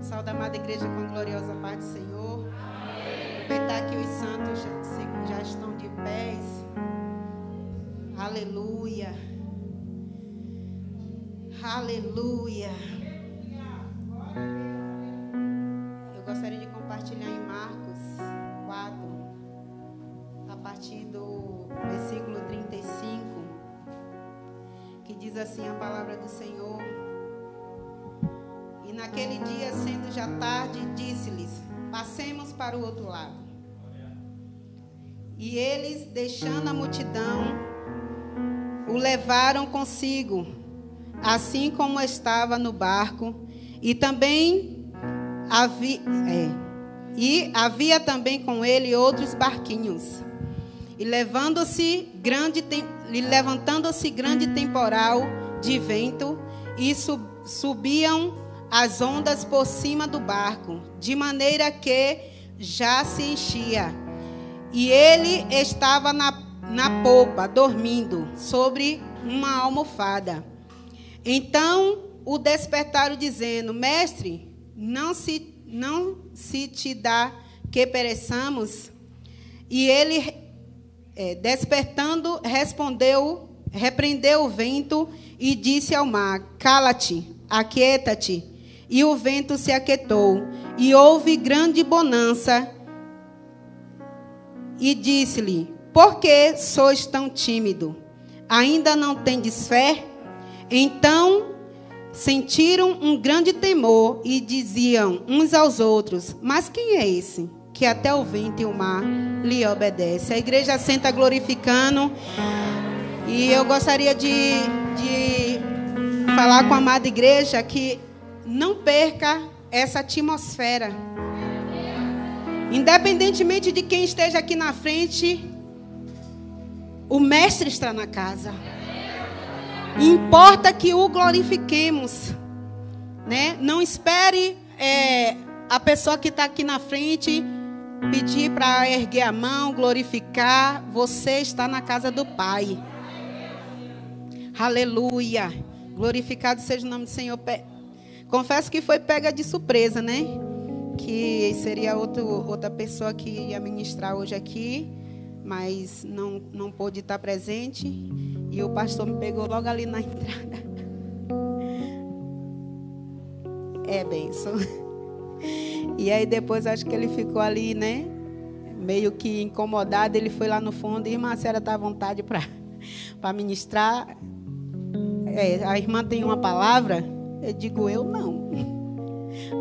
Salve amada igreja com a gloriosa paz do Senhor. Aproveitar que os santos já, já estão de pés. Aleluia. Aleluia. Eu gostaria de compartilhar em Marcos 4, a partir do versículo 35, que diz assim a palavra do Senhor. Naquele dia, sendo já tarde, disse-lhes: Passemos para o outro lado. E eles, deixando a multidão, o levaram consigo, assim como estava no barco, e também havia, é, e havia também com ele outros barquinhos. E levando-se grande, levantando-se grande temporal de vento, e sub, subiam as ondas por cima do barco, de maneira que já se enchia. E ele estava na, na polpa, dormindo, sobre uma almofada. Então o despertaram, dizendo: Mestre, não se, não se te dá que pereçamos? E ele, é, despertando, respondeu, repreendeu o vento e disse ao mar: Cala-te, aquieta-te. E o vento se aquietou, e houve grande bonança. E disse-lhe: Por que sois tão tímido? Ainda não tendes fé? Então sentiram um grande temor e diziam uns aos outros: Mas quem é esse que até o vento e o mar lhe obedece? A igreja senta glorificando. E eu gostaria de, de falar com a amada igreja que não perca essa atmosfera. Independentemente de quem esteja aqui na frente, o Mestre está na casa. Importa que o glorifiquemos, né? Não espere é, a pessoa que está aqui na frente pedir para erguer a mão, glorificar. Você está na casa do Pai. Aleluia. Glorificado seja o nome do Senhor. Confesso que foi pega de surpresa, né? Que seria outro, outra pessoa que ia ministrar hoje aqui, mas não, não pôde estar presente. E o pastor me pegou logo ali na entrada. É benção. E aí depois acho que ele ficou ali, né? Meio que incomodado. Ele foi lá no fundo e irmã, a senhora está à vontade para ministrar. É, a irmã tem uma palavra. Eu digo, eu não.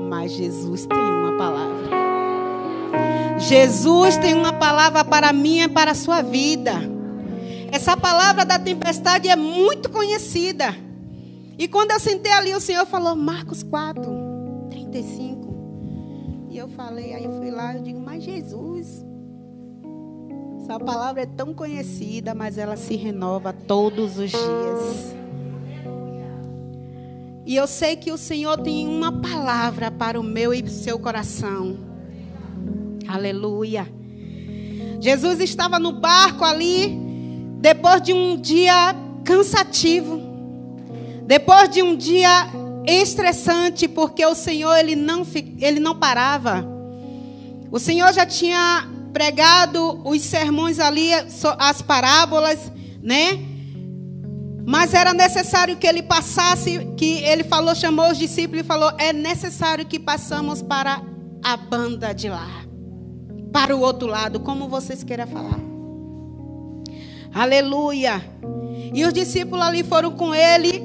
Mas Jesus tem uma palavra. Jesus tem uma palavra para mim e para a sua vida. Essa palavra da tempestade é muito conhecida. E quando eu sentei ali, o Senhor falou, Marcos 4, 35. E eu falei, aí eu fui lá, eu digo, mas Jesus, essa palavra é tão conhecida, mas ela se renova todos os dias. E eu sei que o Senhor tem uma palavra para o meu e seu coração. Aleluia. Jesus estava no barco ali, depois de um dia cansativo, depois de um dia estressante, porque o Senhor ele não, ele não parava. O Senhor já tinha pregado os sermões ali, as parábolas, né? Mas era necessário que ele passasse, que ele falou, chamou os discípulos e falou: é necessário que passamos para a banda de lá, para o outro lado, como vocês queiram falar. Aleluia. E os discípulos ali foram com ele,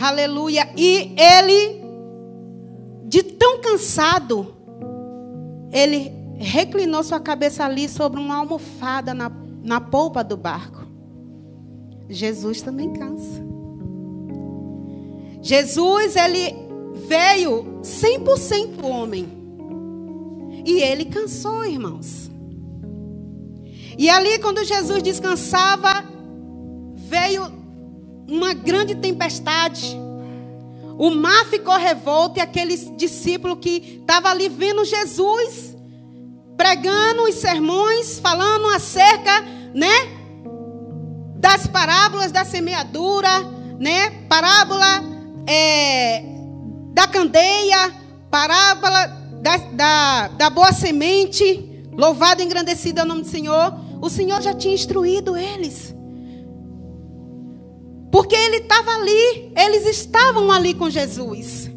aleluia. E ele, de tão cansado, ele reclinou sua cabeça ali sobre uma almofada na, na polpa do barco. Jesus também cansa. Jesus, ele veio 100% homem. E ele cansou, irmãos. E ali, quando Jesus descansava, veio uma grande tempestade. O mar ficou revolto e aqueles discípulos que estavam ali vendo Jesus, pregando os sermões, falando acerca, né? Das parábolas da semeadura, né? Parábola é, da candeia, parábola da, da, da boa semente, louvado e engrandecido é o nome do Senhor, o Senhor já tinha instruído eles. Porque ele estava ali, eles estavam ali com Jesus.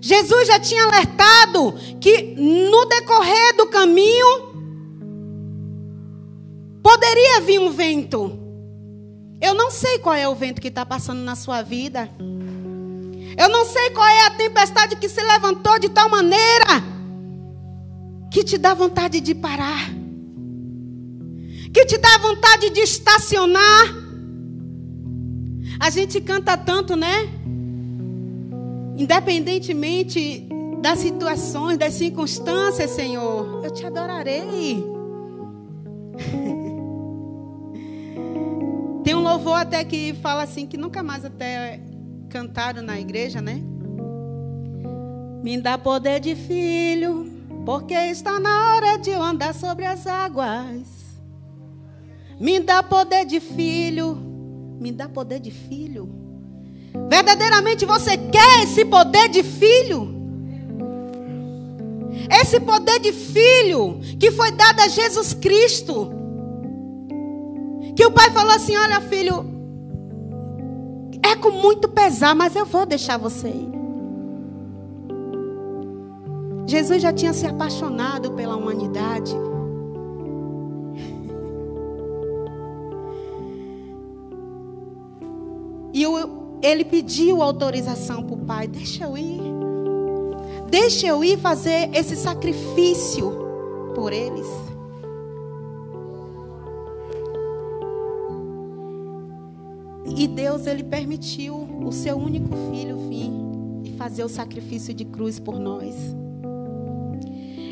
Jesus já tinha alertado que no decorrer do caminho poderia vir um vento. Eu não sei qual é o vento que está passando na sua vida. Eu não sei qual é a tempestade que se levantou de tal maneira que te dá vontade de parar, que te dá vontade de estacionar. A gente canta tanto, né? Independentemente das situações, das circunstâncias, Senhor, eu te adorarei. Tem um louvor até que fala assim que nunca mais até cantaram na igreja, né? Me dá poder de filho, porque está na hora de eu andar sobre as águas. Me dá poder de filho, me dá poder de filho. Verdadeiramente você quer esse poder de filho? Esse poder de filho que foi dado a Jesus Cristo. Que o pai falou assim: Olha, filho, é com muito pesar, mas eu vou deixar você ir. Jesus já tinha se apaixonado pela humanidade. E o ele pediu autorização para o pai: deixa eu ir. Deixa eu ir fazer esse sacrifício por eles. E Deus, ele permitiu o seu único filho vir e fazer o sacrifício de cruz por nós.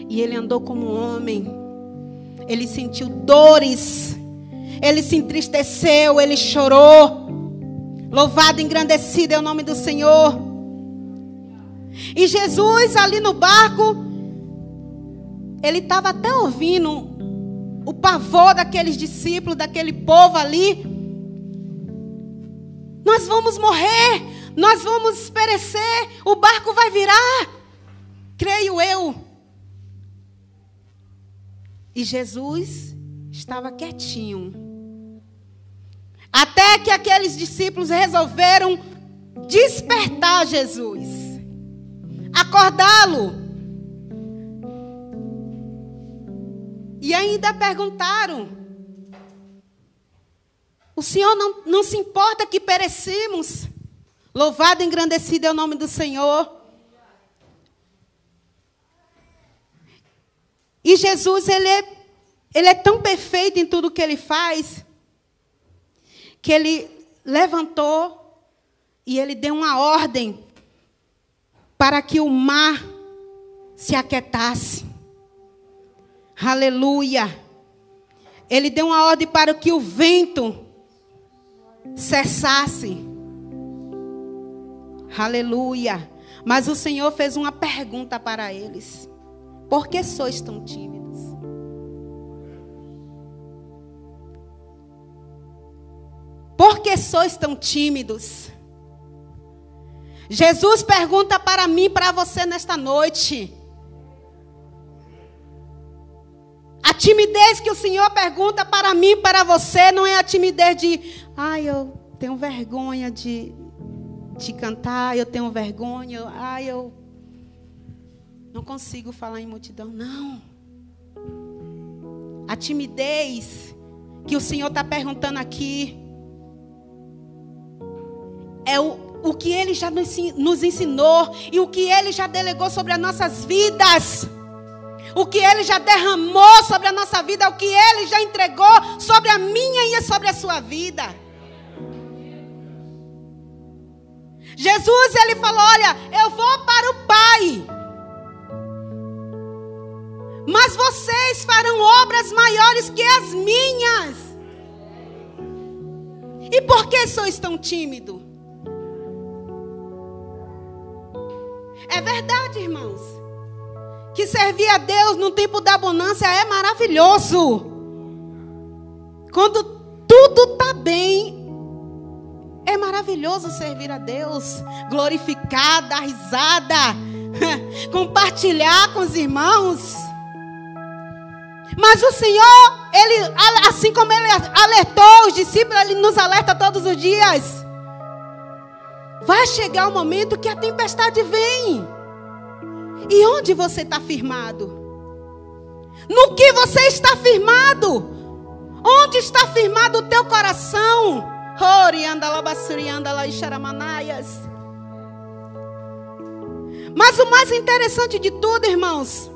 E ele andou como homem. Ele sentiu dores. Ele se entristeceu, ele chorou. Louvado, engrandecido é o nome do Senhor. E Jesus ali no barco, ele estava até ouvindo o pavor daqueles discípulos, daquele povo ali. Nós vamos morrer, nós vamos perecer, o barco vai virar, creio eu. E Jesus estava quietinho. Até que aqueles discípulos resolveram despertar Jesus, acordá-lo. E ainda perguntaram: O Senhor não, não se importa que perecemos? Louvado e engrandecido é o nome do Senhor. E Jesus, ele é, ele é tão perfeito em tudo que ele faz, que ele levantou e ele deu uma ordem para que o mar se aquietasse. Aleluia. Ele deu uma ordem para que o vento cessasse. Aleluia. Mas o Senhor fez uma pergunta para eles: Por que sois tão tímidos? Por que sois tão tímidos? Jesus pergunta para mim, para você nesta noite. Timidez que o Senhor pergunta para mim, para você, não é a timidez de, ai, eu tenho vergonha de, de cantar, eu tenho vergonha, ai, eu não consigo falar em multidão. Não. A timidez que o Senhor está perguntando aqui é o, o que Ele já nos ensinou e o que Ele já delegou sobre as nossas vidas. O que Ele já derramou sobre a nossa vida, o que Ele já entregou sobre a minha e sobre a sua vida. Jesus, Ele falou: Olha, eu vou para o Pai. Mas vocês farão obras maiores que as minhas. E por que sois tão tímidos? É verdade, irmãos. Que servir a Deus no tempo da abundância é maravilhoso. Quando tudo está bem, é maravilhoso. servir a Deus, glorificar, dar risada, compartilhar com os irmãos. Mas o Senhor, ele, assim como ele alertou os discípulos, ele nos alerta todos os dias. Vai chegar o momento que a tempestade vem. E onde você está firmado? No que você está firmado? Onde está firmado o teu coração? Mas o mais interessante de tudo, irmãos,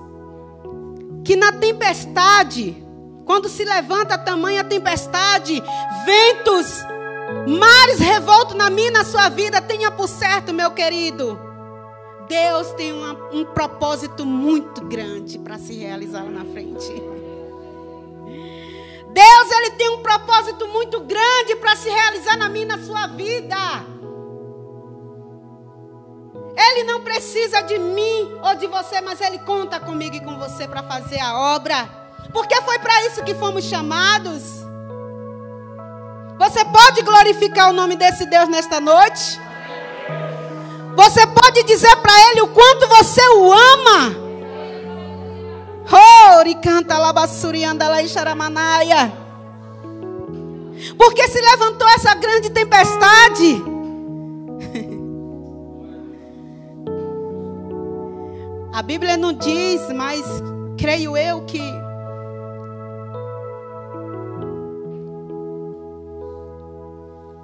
que na tempestade, quando se levanta tamanha tempestade, ventos, mares revoltos na minha na sua vida, tenha por certo, meu querido, Deus tem uma, um propósito muito grande para se realizar lá na frente. Deus ele tem um propósito muito grande para se realizar na minha e na sua vida. Ele não precisa de mim ou de você, mas ele conta comigo e com você para fazer a obra. Porque foi para isso que fomos chamados. Você pode glorificar o nome desse Deus nesta noite? Você pode dizer para ele o quanto você o ama. Ori canta labassurianda lá xaramanaia. Porque se levantou essa grande tempestade. A Bíblia não diz, mas creio eu que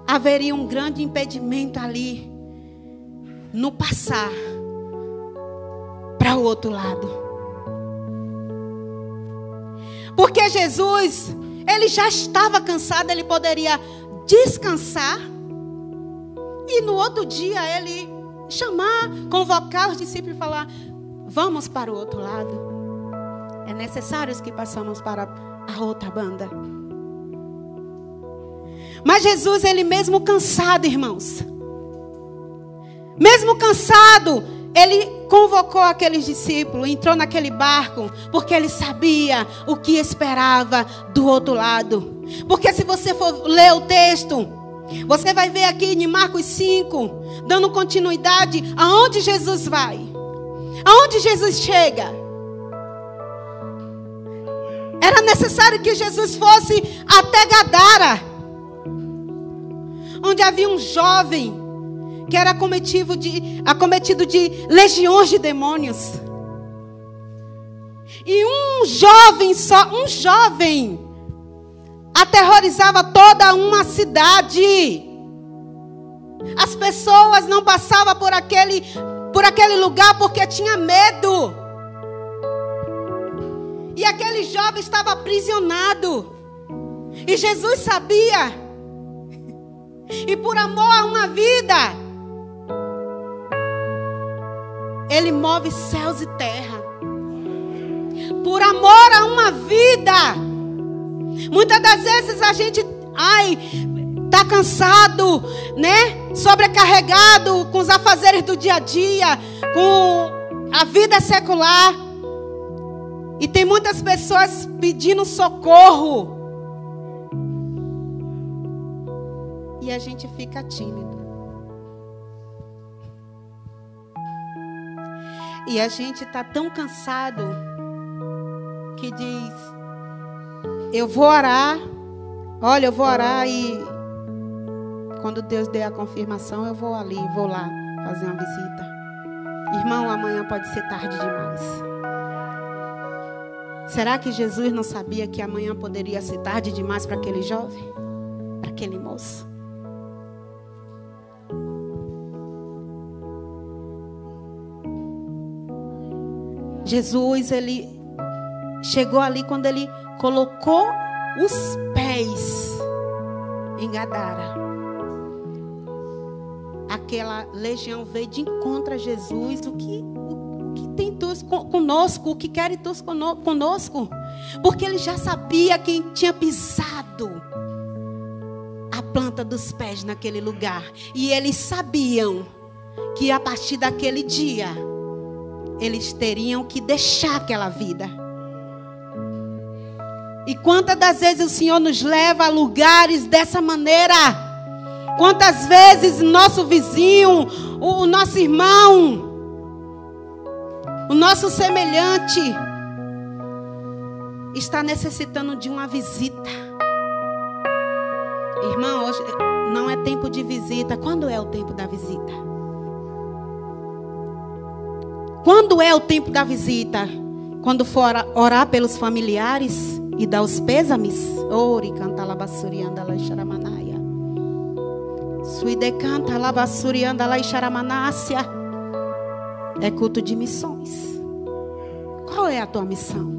haveria um grande impedimento ali no passar para o outro lado. Porque Jesus, ele já estava cansado, ele poderia descansar e no outro dia ele chamar, convocar os discípulos e falar: "Vamos para o outro lado". É necessário que passamos para a outra banda. Mas Jesus, ele mesmo cansado, irmãos, mesmo cansado, ele convocou aqueles discípulos, entrou naquele barco, porque ele sabia o que esperava do outro lado. Porque se você for ler o texto, você vai ver aqui em Marcos 5, dando continuidade aonde Jesus vai. Aonde Jesus chega. Era necessário que Jesus fosse até Gadara, onde havia um jovem que era acometido de, acometido de legiões de demônios. E um jovem só, um jovem, aterrorizava toda uma cidade. As pessoas não passavam por aquele, por aquele lugar porque tinha medo. E aquele jovem estava aprisionado. E Jesus sabia. E por amor a uma vida, Ele move céus e terra. Por amor a uma vida. Muitas das vezes a gente, ai, tá cansado, né? Sobrecarregado com os afazeres do dia a dia, com a vida secular. E tem muitas pessoas pedindo socorro. E a gente fica tímido. E a gente está tão cansado que diz: Eu vou orar, olha, eu vou orar e quando Deus der a confirmação, eu vou ali, vou lá fazer uma visita. Irmão, amanhã pode ser tarde demais. Será que Jesus não sabia que amanhã poderia ser tarde demais para aquele jovem? Para aquele moço? Jesus, ele chegou ali quando ele colocou os pés em Gadara. Aquela legião veio de encontro a Jesus. O que, o, que tem tu conosco? O que querem tu conosco? Porque ele já sabia quem tinha pisado a planta dos pés naquele lugar. E eles sabiam que a partir daquele dia eles teriam que deixar aquela vida. E quantas das vezes o Senhor nos leva a lugares dessa maneira? Quantas vezes nosso vizinho, o, o nosso irmão, o nosso semelhante está necessitando de uma visita. Irmão, hoje não é tempo de visita. Quando é o tempo da visita? Quando é o tempo da visita? Quando for orar pelos familiares e dar os pêsames? Ori canta labassurianda la xaramanaya. Suide canta labassurianda la xaramanácia. É culto de missões. Qual é a tua missão?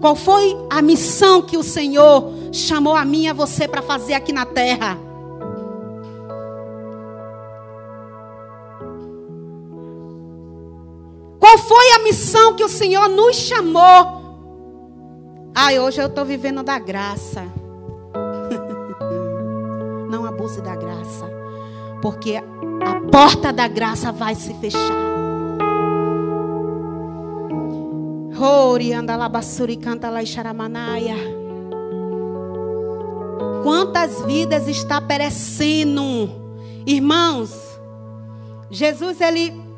Qual foi a missão que o Senhor chamou a mim e a você para fazer aqui na terra? Qual foi a missão que o Senhor nos chamou? Ai, hoje eu estou vivendo da graça. Não abuse da graça. Porque a porta da graça vai se fechar. Ori andalabassuri canta lá xaramanaia. Quantas vidas está perecendo? Irmãos, Jesus ele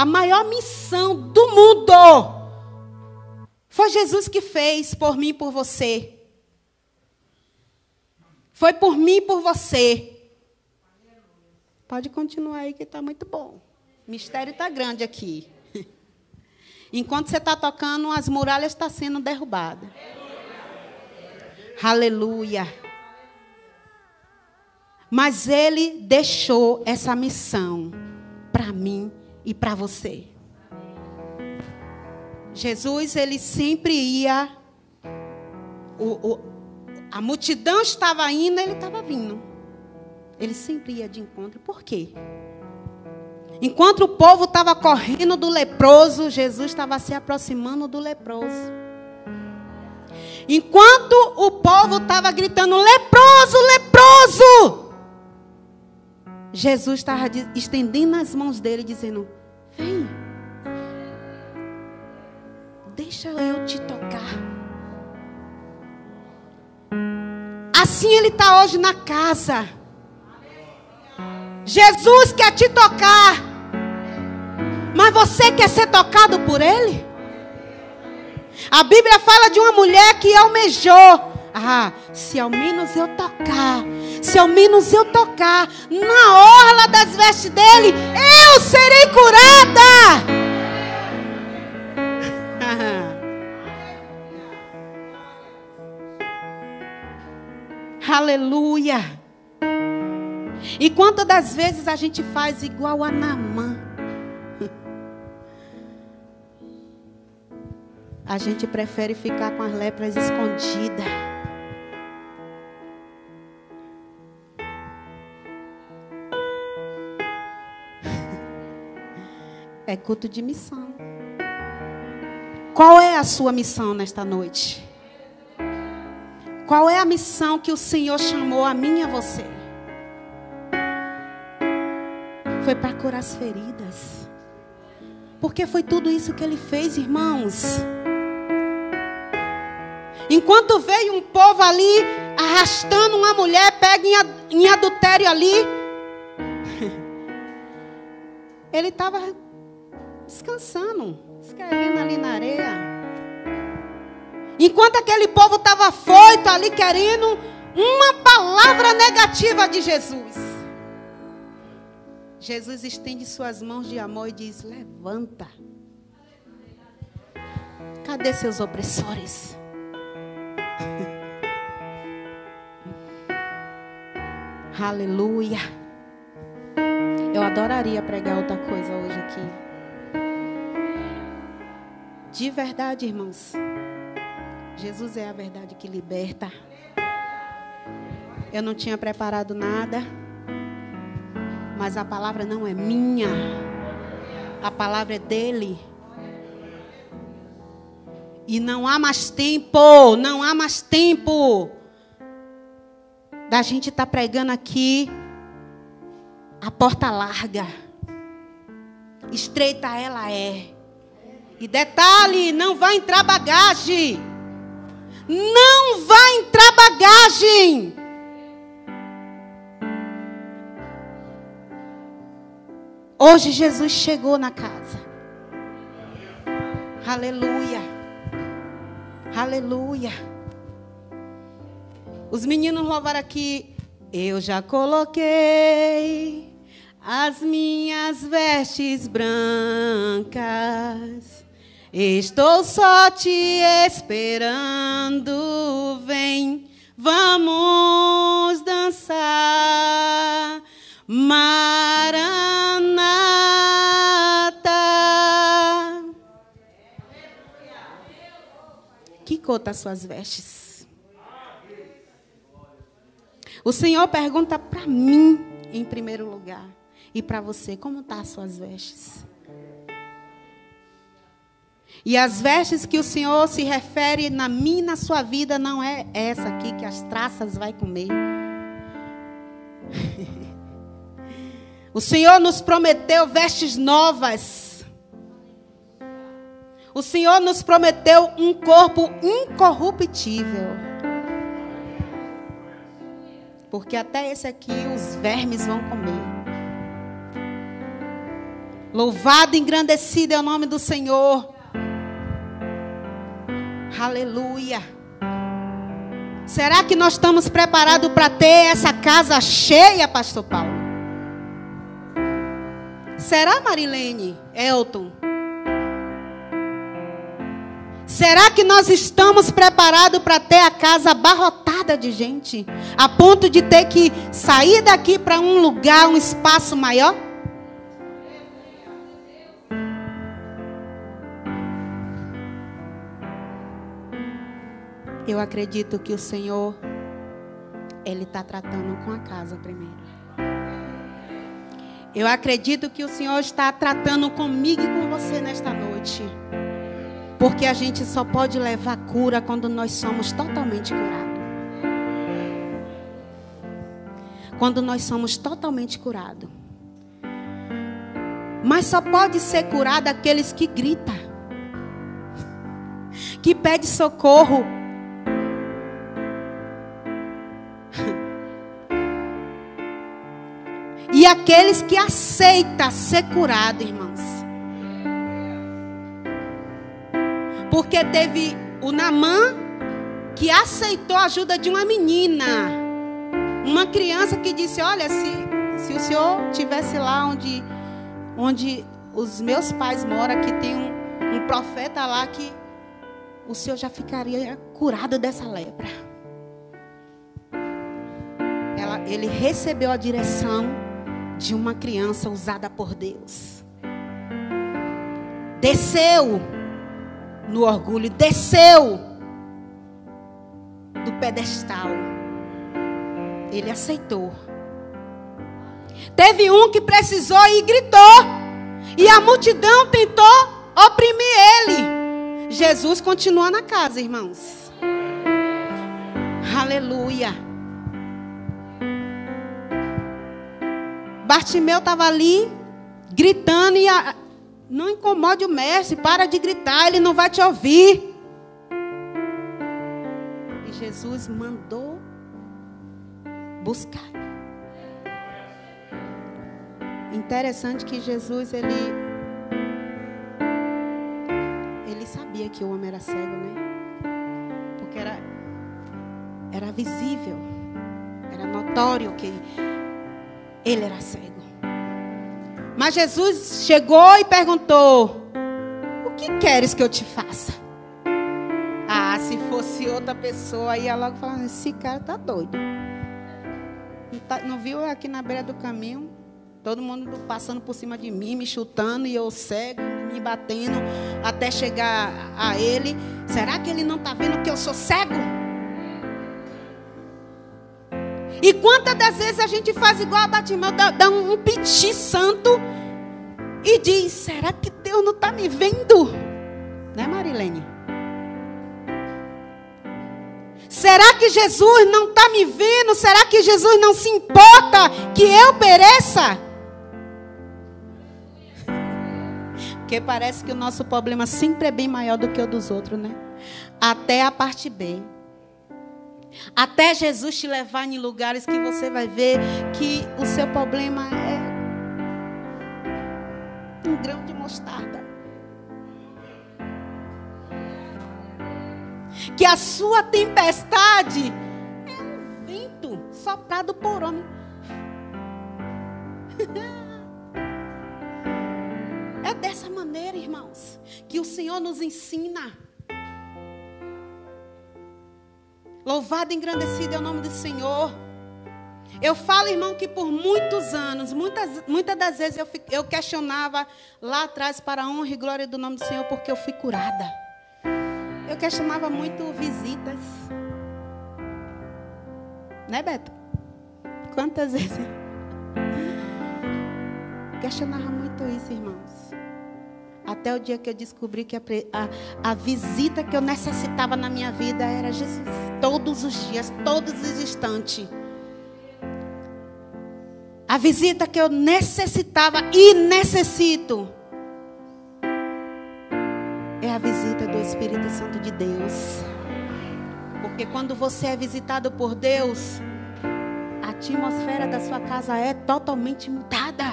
a maior missão do mundo foi Jesus que fez por mim e por você. Foi por mim e por você. Pode continuar aí que está muito bom. O mistério está grande aqui. Enquanto você está tocando, as muralhas estão sendo derrubadas. Aleluia. Mas ele deixou essa missão para mim e para você. Jesus, ele sempre ia. O, o, a multidão estava indo, ele estava vindo. Ele sempre ia de encontro. Por quê? Enquanto o povo estava correndo do leproso, Jesus estava se aproximando do leproso. Enquanto o povo estava gritando: leproso, leproso! Jesus estava estendendo as mãos dele, dizendo: Vem, deixa eu te tocar. Assim ele está hoje na casa. Jesus quer te tocar. Mas você quer ser tocado por Ele? A Bíblia fala de uma mulher que almejou. Ah, se ao menos eu tocar, se ao menos eu tocar na orla das vestes dele, eu serei curada. Aleluia. E quantas das vezes a gente faz igual a Namã? a gente prefere ficar com as lepras escondidas. É culto de missão. Qual é a sua missão nesta noite? Qual é a missão que o Senhor chamou a mim e a você? Foi para curar as feridas. Porque foi tudo isso que ele fez, irmãos. Enquanto veio um povo ali arrastando uma mulher pega em adultério ali, ele estava descansando, escrevendo ali na areia. Enquanto aquele povo estava foito ali querendo uma palavra negativa de Jesus. Jesus estende suas mãos de amor e diz: Levanta. Cadê seus opressores? Aleluia. Eu adoraria pregar outra coisa hoje aqui. De verdade, irmãos. Jesus é a verdade que liberta. Eu não tinha preparado nada. Mas a palavra não é minha. A palavra é dele. E não há mais tempo, não há mais tempo da gente estar tá pregando aqui a porta larga. Estreita ela é. E detalhe, não vai entrar bagagem. Não vai entrar bagagem. Hoje Jesus chegou na casa. Aleluia. Aleluia. Os meninos louvaram aqui. Eu já coloquei as minhas vestes brancas Estou só te esperando. Vem, vamos dançar. Maranata. Que cor tá suas vestes? O Senhor pergunta para mim, em primeiro lugar, e para você, como tá as suas vestes? E as vestes que o Senhor se refere na minha na sua vida não é essa aqui que as traças vai comer. O Senhor nos prometeu vestes novas. O Senhor nos prometeu um corpo incorruptível. Porque até esse aqui os vermes vão comer. Louvado e engrandecido é o nome do Senhor. Aleluia. Será que nós estamos preparados para ter essa casa cheia, Pastor Paulo? Será, Marilene? Elton? Será que nós estamos preparados para ter a casa abarrotada de gente? A ponto de ter que sair daqui para um lugar, um espaço maior? Eu acredito que o Senhor, Ele está tratando com a casa primeiro. Eu acredito que o Senhor está tratando comigo e com você nesta noite. Porque a gente só pode levar cura quando nós somos totalmente curados. Quando nós somos totalmente curados. Mas só pode ser curado aqueles que gritam. Que pede socorro E aqueles que aceitam ser curado, irmãos. Porque teve o Namã que aceitou a ajuda de uma menina. Uma criança que disse: Olha, se, se o senhor tivesse lá onde, onde os meus pais moram, que tem um, um profeta lá que o senhor já ficaria curado dessa lepra. Ela, ele recebeu a direção de uma criança usada por Deus. Desceu no orgulho, desceu do pedestal. Ele aceitou. Teve um que precisou e gritou, e a multidão tentou oprimir ele. Jesus continua na casa, irmãos. Aleluia. Bartimeu estava ali, gritando, e a... não incomode o mestre, para de gritar, ele não vai te ouvir. E Jesus mandou buscar. Interessante que Jesus, ele. Ele sabia que o homem era cego, né? Porque era, era visível, era notório que ele era cego. Mas Jesus chegou e perguntou: O que queres que eu te faça? Ah, se fosse outra pessoa, ia logo falar: Esse cara tá doido. Não, tá, não viu aqui na beira do caminho? Todo mundo passando por cima de mim, me chutando e eu cego, me batendo até chegar a ele. Será que ele não está vendo que eu sou cego? E quantas das vezes a gente faz igual a Batimão, dá, dá um, um piti santo e diz: será que Deus não está me vendo? Né, Marilene? Será que Jesus não está me vendo? Será que Jesus não se importa que eu pereça? Porque parece que o nosso problema sempre é bem maior do que o dos outros, né? Até a parte B. Até Jesus te levar em lugares que você vai ver que o seu problema é Um grão de mostarda. Que a sua tempestade é um vento soprado por homem. É dessa maneira, irmãos, que o Senhor nos ensina. Louvado e engrandecido é o nome do Senhor. Eu falo, irmão, que por muitos anos, muitas, muitas das vezes eu, eu questionava lá atrás para a honra e glória do nome do Senhor, porque eu fui curada. Eu questionava muito visitas. Né, Beto? Quantas vezes? Questionava muito isso, irmãos. Até o dia que eu descobri que a, a, a, visita que eu necessitava na minha vida era Jesus. Todos os dias, todos os instantes. A visita que eu necessitava e necessito é a visita do Espírito Santo de Deus. Porque quando você é visitado por Deus, a atmosfera da sua casa é totalmente mudada.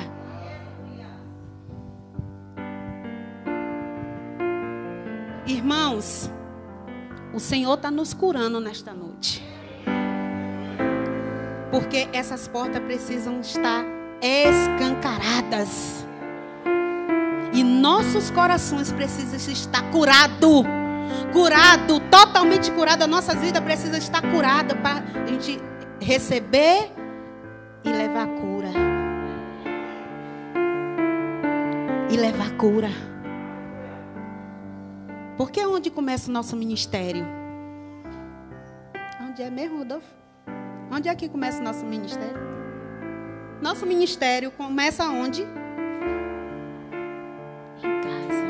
Irmãos, o Senhor está nos curando nesta noite. Porque essas portas precisam estar escancaradas. E nossos corações precisam estar curados. Curado, totalmente curado. A nossa vida precisa estar curada para a gente receber e levar cura. E levar cura. Porque é onde começa o nosso ministério? Onde é mesmo, Rodolfo? Onde é que começa o nosso ministério? Nosso ministério começa onde? Em casa.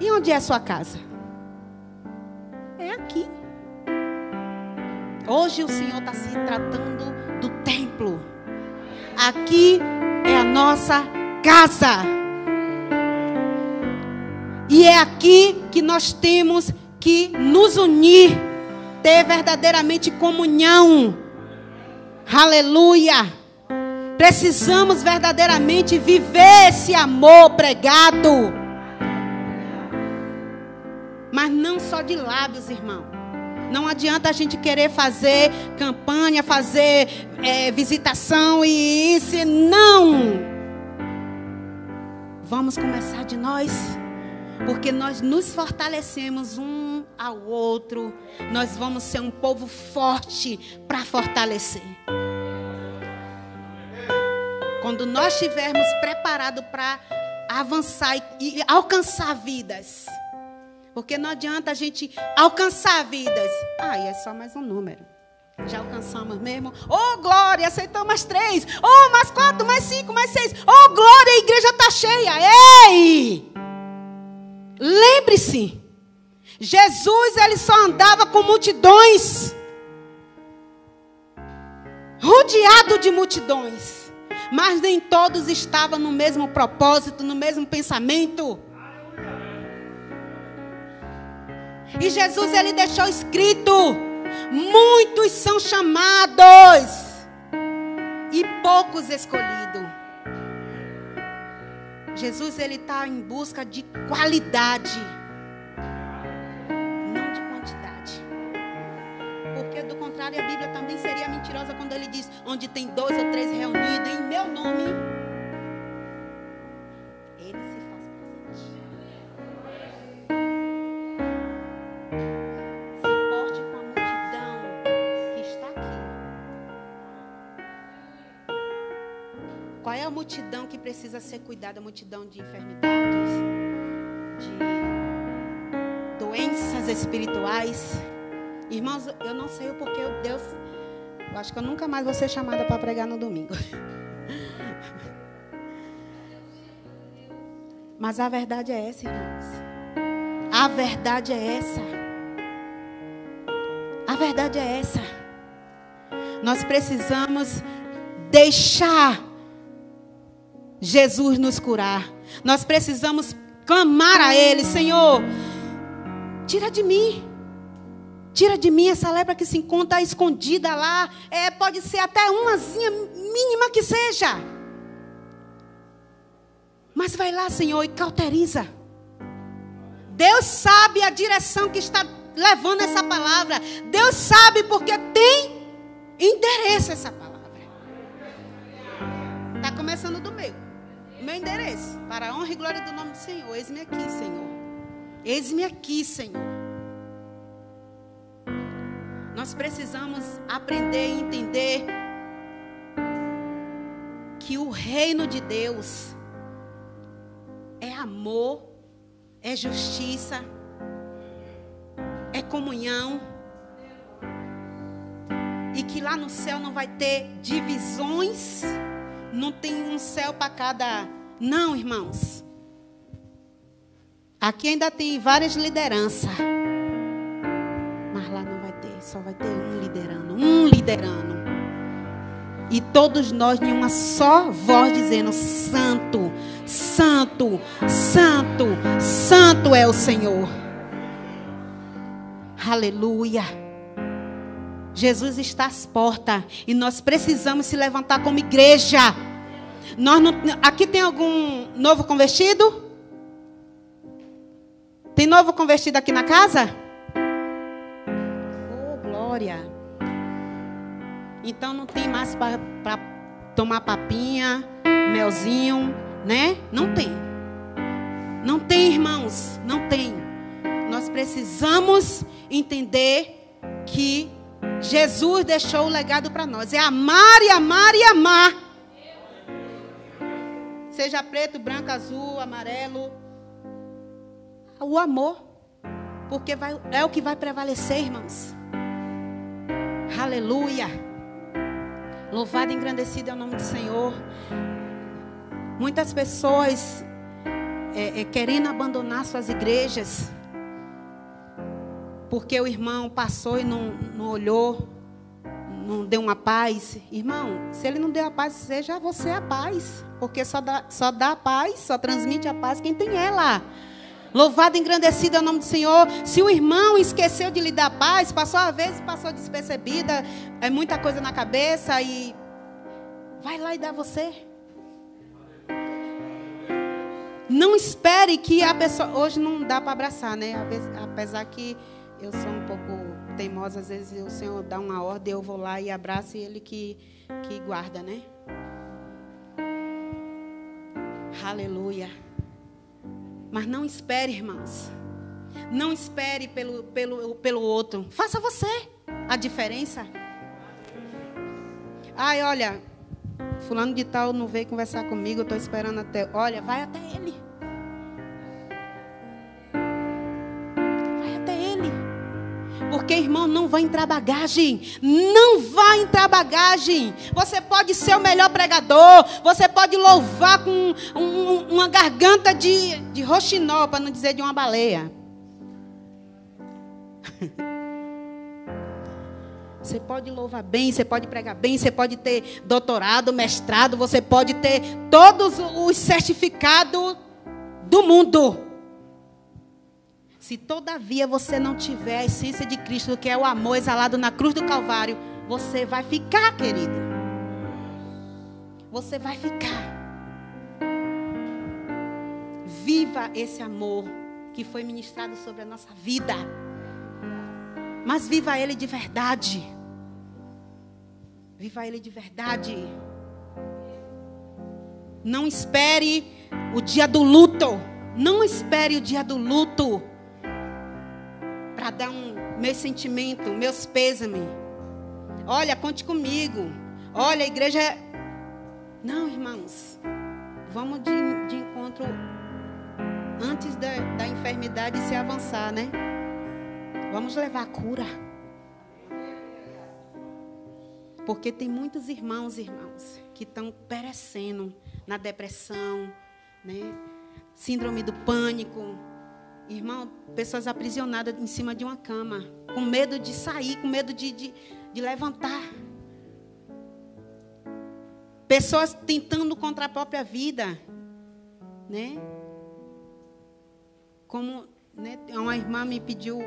E onde é a sua casa? É aqui. Hoje o Senhor está se tratando do templo. Aqui é a nossa casa. E é aqui que nós temos que nos unir ter verdadeiramente comunhão. Aleluia. Precisamos verdadeiramente viver esse amor pregado. Mas não só de lábios, irmão. Não adianta a gente querer fazer campanha, fazer é, visitação e isso. Não. Vamos começar de nós. Porque nós nos fortalecemos um ao outro. Nós vamos ser um povo forte para fortalecer. Quando nós estivermos preparados para avançar e, e alcançar vidas. Porque não adianta a gente alcançar vidas. Ah, é só mais um número. Já alcançamos mesmo. Oh, glória, aceitou mais três. Oh, mais quatro, mais cinco, mais seis. Oh, glória, a igreja está cheia. Ei! Lembre-se, Jesus ele só andava com multidões, rodeado de multidões, mas nem todos estavam no mesmo propósito, no mesmo pensamento. E Jesus ele deixou escrito: muitos são chamados e poucos escolhidos. Jesus ele está em busca de qualidade, não de quantidade. Porque do contrário a Bíblia também seria mentirosa quando ele diz: onde tem dois ou três reunidos em meu nome, precisa ser cuidada? A multidão de enfermidades, de doenças espirituais. Irmãos, eu não sei o porquê Deus. Eu acho que eu nunca mais vou ser chamada para pregar no domingo. Mas a verdade é essa, irmãos. A verdade é essa. A verdade é essa. Nós precisamos deixar Jesus nos curar. Nós precisamos clamar a Ele, Senhor, tira de mim. Tira de mim essa lepra que se encontra escondida lá. É, pode ser até umazinha mínima que seja. Mas vai lá, Senhor, e cauteriza. Deus sabe a direção que está levando essa palavra. Deus sabe porque tem endereço essa palavra. Meu endereço. Para a honra e glória do nome do Senhor. Eis-me aqui, Senhor. Eis-me aqui, Senhor. Nós precisamos aprender e entender que o reino de Deus é amor, é justiça, é comunhão. E que lá no céu não vai ter divisões, não tem um céu para cada. Não, irmãos. Aqui ainda tem várias lideranças. Mas lá não vai ter, só vai ter um liderando, um liderando. E todos nós em uma só voz dizendo: Santo, Santo, Santo, Santo é o Senhor. Aleluia. Jesus está às portas e nós precisamos se levantar como igreja. Nós não, aqui tem algum novo convertido? Tem novo convertido aqui na casa? Oh, glória. Então não tem mais para tomar papinha, melzinho, né? Não tem. Não tem, irmãos, não tem. Nós precisamos entender que Jesus deixou o legado para nós. É amar e amar e amar. Seja preto, branco, azul, amarelo. O amor. Porque vai, é o que vai prevalecer, irmãos. Aleluia. Louvado e engrandecido é o nome do Senhor. Muitas pessoas é, é, querendo abandonar suas igrejas porque o irmão passou e não, não olhou, não deu uma paz. Irmão, se ele não deu a paz, seja você a paz. Porque só dá, só dá a paz, só transmite a paz quem tem ela. Louvado engrandecido é o nome do Senhor. Se o irmão esqueceu de lhe dar paz, passou a vez, passou despercebida, é muita coisa na cabeça e vai lá e dá você. Não espere que a pessoa. Hoje não dá para abraçar, né? Apesar que eu sou um pouco teimosa, às vezes o Senhor dá uma ordem, eu vou lá e abraço e Ele que, que guarda, né? Aleluia. Mas não espere, irmãos. Não espere pelo, pelo, pelo outro. Faça você a diferença. Ai, olha, fulano de tal não veio conversar comigo, eu estou esperando até. Olha, vai até ele. Porque, irmão, não vai entrar bagagem. Não vai entrar bagagem. Você pode ser o melhor pregador. Você pode louvar com um, uma garganta de, de roxinol, para não dizer de uma baleia. Você pode louvar bem, você pode pregar bem, você pode ter doutorado, mestrado, você pode ter todos os certificados do mundo. Se todavia você não tiver a essência de Cristo, que é o amor exalado na cruz do Calvário, você vai ficar, querido. Você vai ficar. Viva esse amor que foi ministrado sobre a nossa vida. Mas viva ele de verdade. Viva ele de verdade. Não espere o dia do luto. Não espere o dia do luto para dar um meu sentimento, meus pêsames. Olha, conte comigo. Olha, a igreja. É... Não, irmãos. Vamos de, de encontro antes da, da enfermidade se avançar, né? Vamos levar a cura. Porque tem muitos irmãos e irmãos que estão perecendo na depressão, né? Síndrome do pânico, Irmão, pessoas aprisionadas em cima de uma cama, com medo de sair, com medo de, de, de levantar. Pessoas tentando contra a própria vida, né? Como né, uma irmã me pediu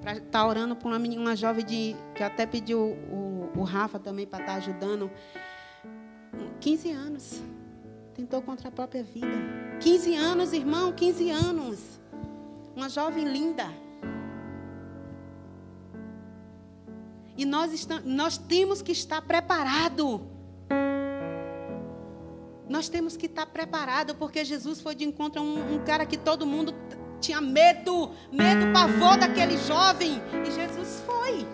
para estar tá orando por uma menina, uma jovem de que até pediu o, o Rafa também para estar tá ajudando. 15 anos. Tentou contra a própria vida. 15 anos, irmão, 15 anos. Uma jovem linda. E nós, estamos, nós temos que estar preparado. Nós temos que estar preparado, porque Jesus foi de encontro a um, um cara que todo mundo tinha medo, medo, pavor daquele jovem. E Jesus foi.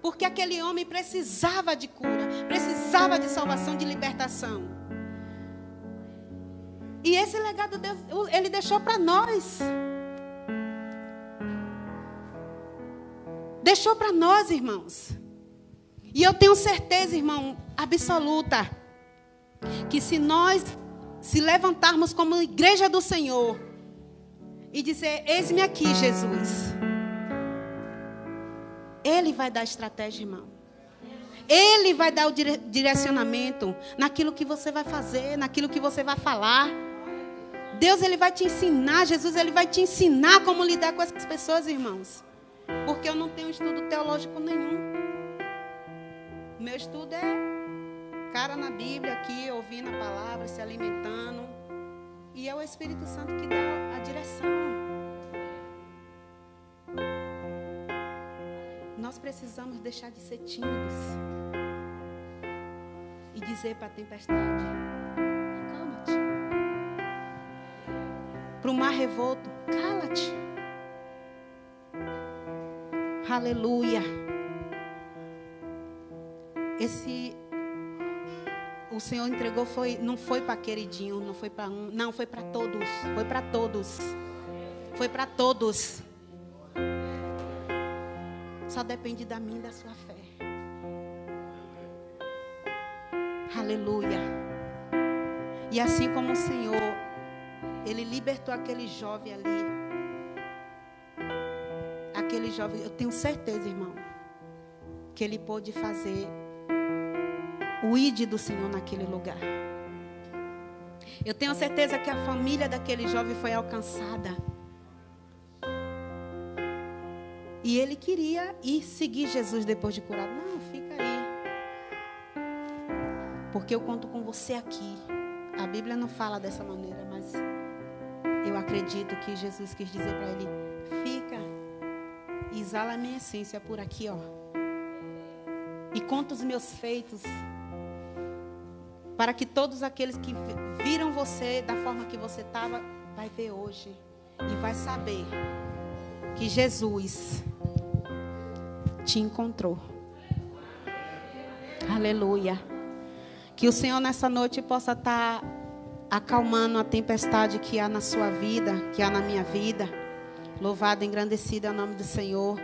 Porque aquele homem precisava de cura, precisava de salvação, de libertação. E esse legado Deus, ele deixou para nós. Deixou para nós, irmãos. E eu tenho certeza, irmão, absoluta, que se nós se levantarmos como igreja do Senhor e dizer: Eis-me aqui, Jesus. Ele vai dar estratégia, irmão. Ele vai dar o direcionamento naquilo que você vai fazer, naquilo que você vai falar. Deus ele vai te ensinar, Jesus ele vai te ensinar como lidar com essas pessoas, irmãos. Porque eu não tenho estudo teológico nenhum. Meu estudo é cara na Bíblia aqui, ouvindo a palavra, se alimentando. E é o Espírito Santo que dá a direção. Nós precisamos deixar de ser tímidos e dizer para a tempestade: Para o mar revolto, cala-te. Aleluia. Esse o Senhor entregou foi não foi para queridinho, não foi para um, não foi para todos, foi para todos. Foi para todos. Só depende da e da sua fé. Aleluia. E assim como o Senhor, Ele libertou aquele jovem ali. Aquele jovem, eu tenho certeza, irmão, que ele pôde fazer o ide do Senhor naquele lugar. Eu tenho certeza que a família daquele jovem foi alcançada. E ele queria ir seguir Jesus depois de curado. Não, fica aí. Porque eu conto com você aqui. A Bíblia não fala dessa maneira, eu acredito que Jesus quis dizer para ele: fica, exala a minha essência por aqui, ó. E conta os meus feitos para que todos aqueles que viram você da forma que você estava, vai ver hoje e vai saber que Jesus te encontrou. Aleluia. Que o Senhor nessa noite possa estar tá acalmando a tempestade que há na sua vida, que há na minha vida. Louvado, engrandecido é o nome do Senhor.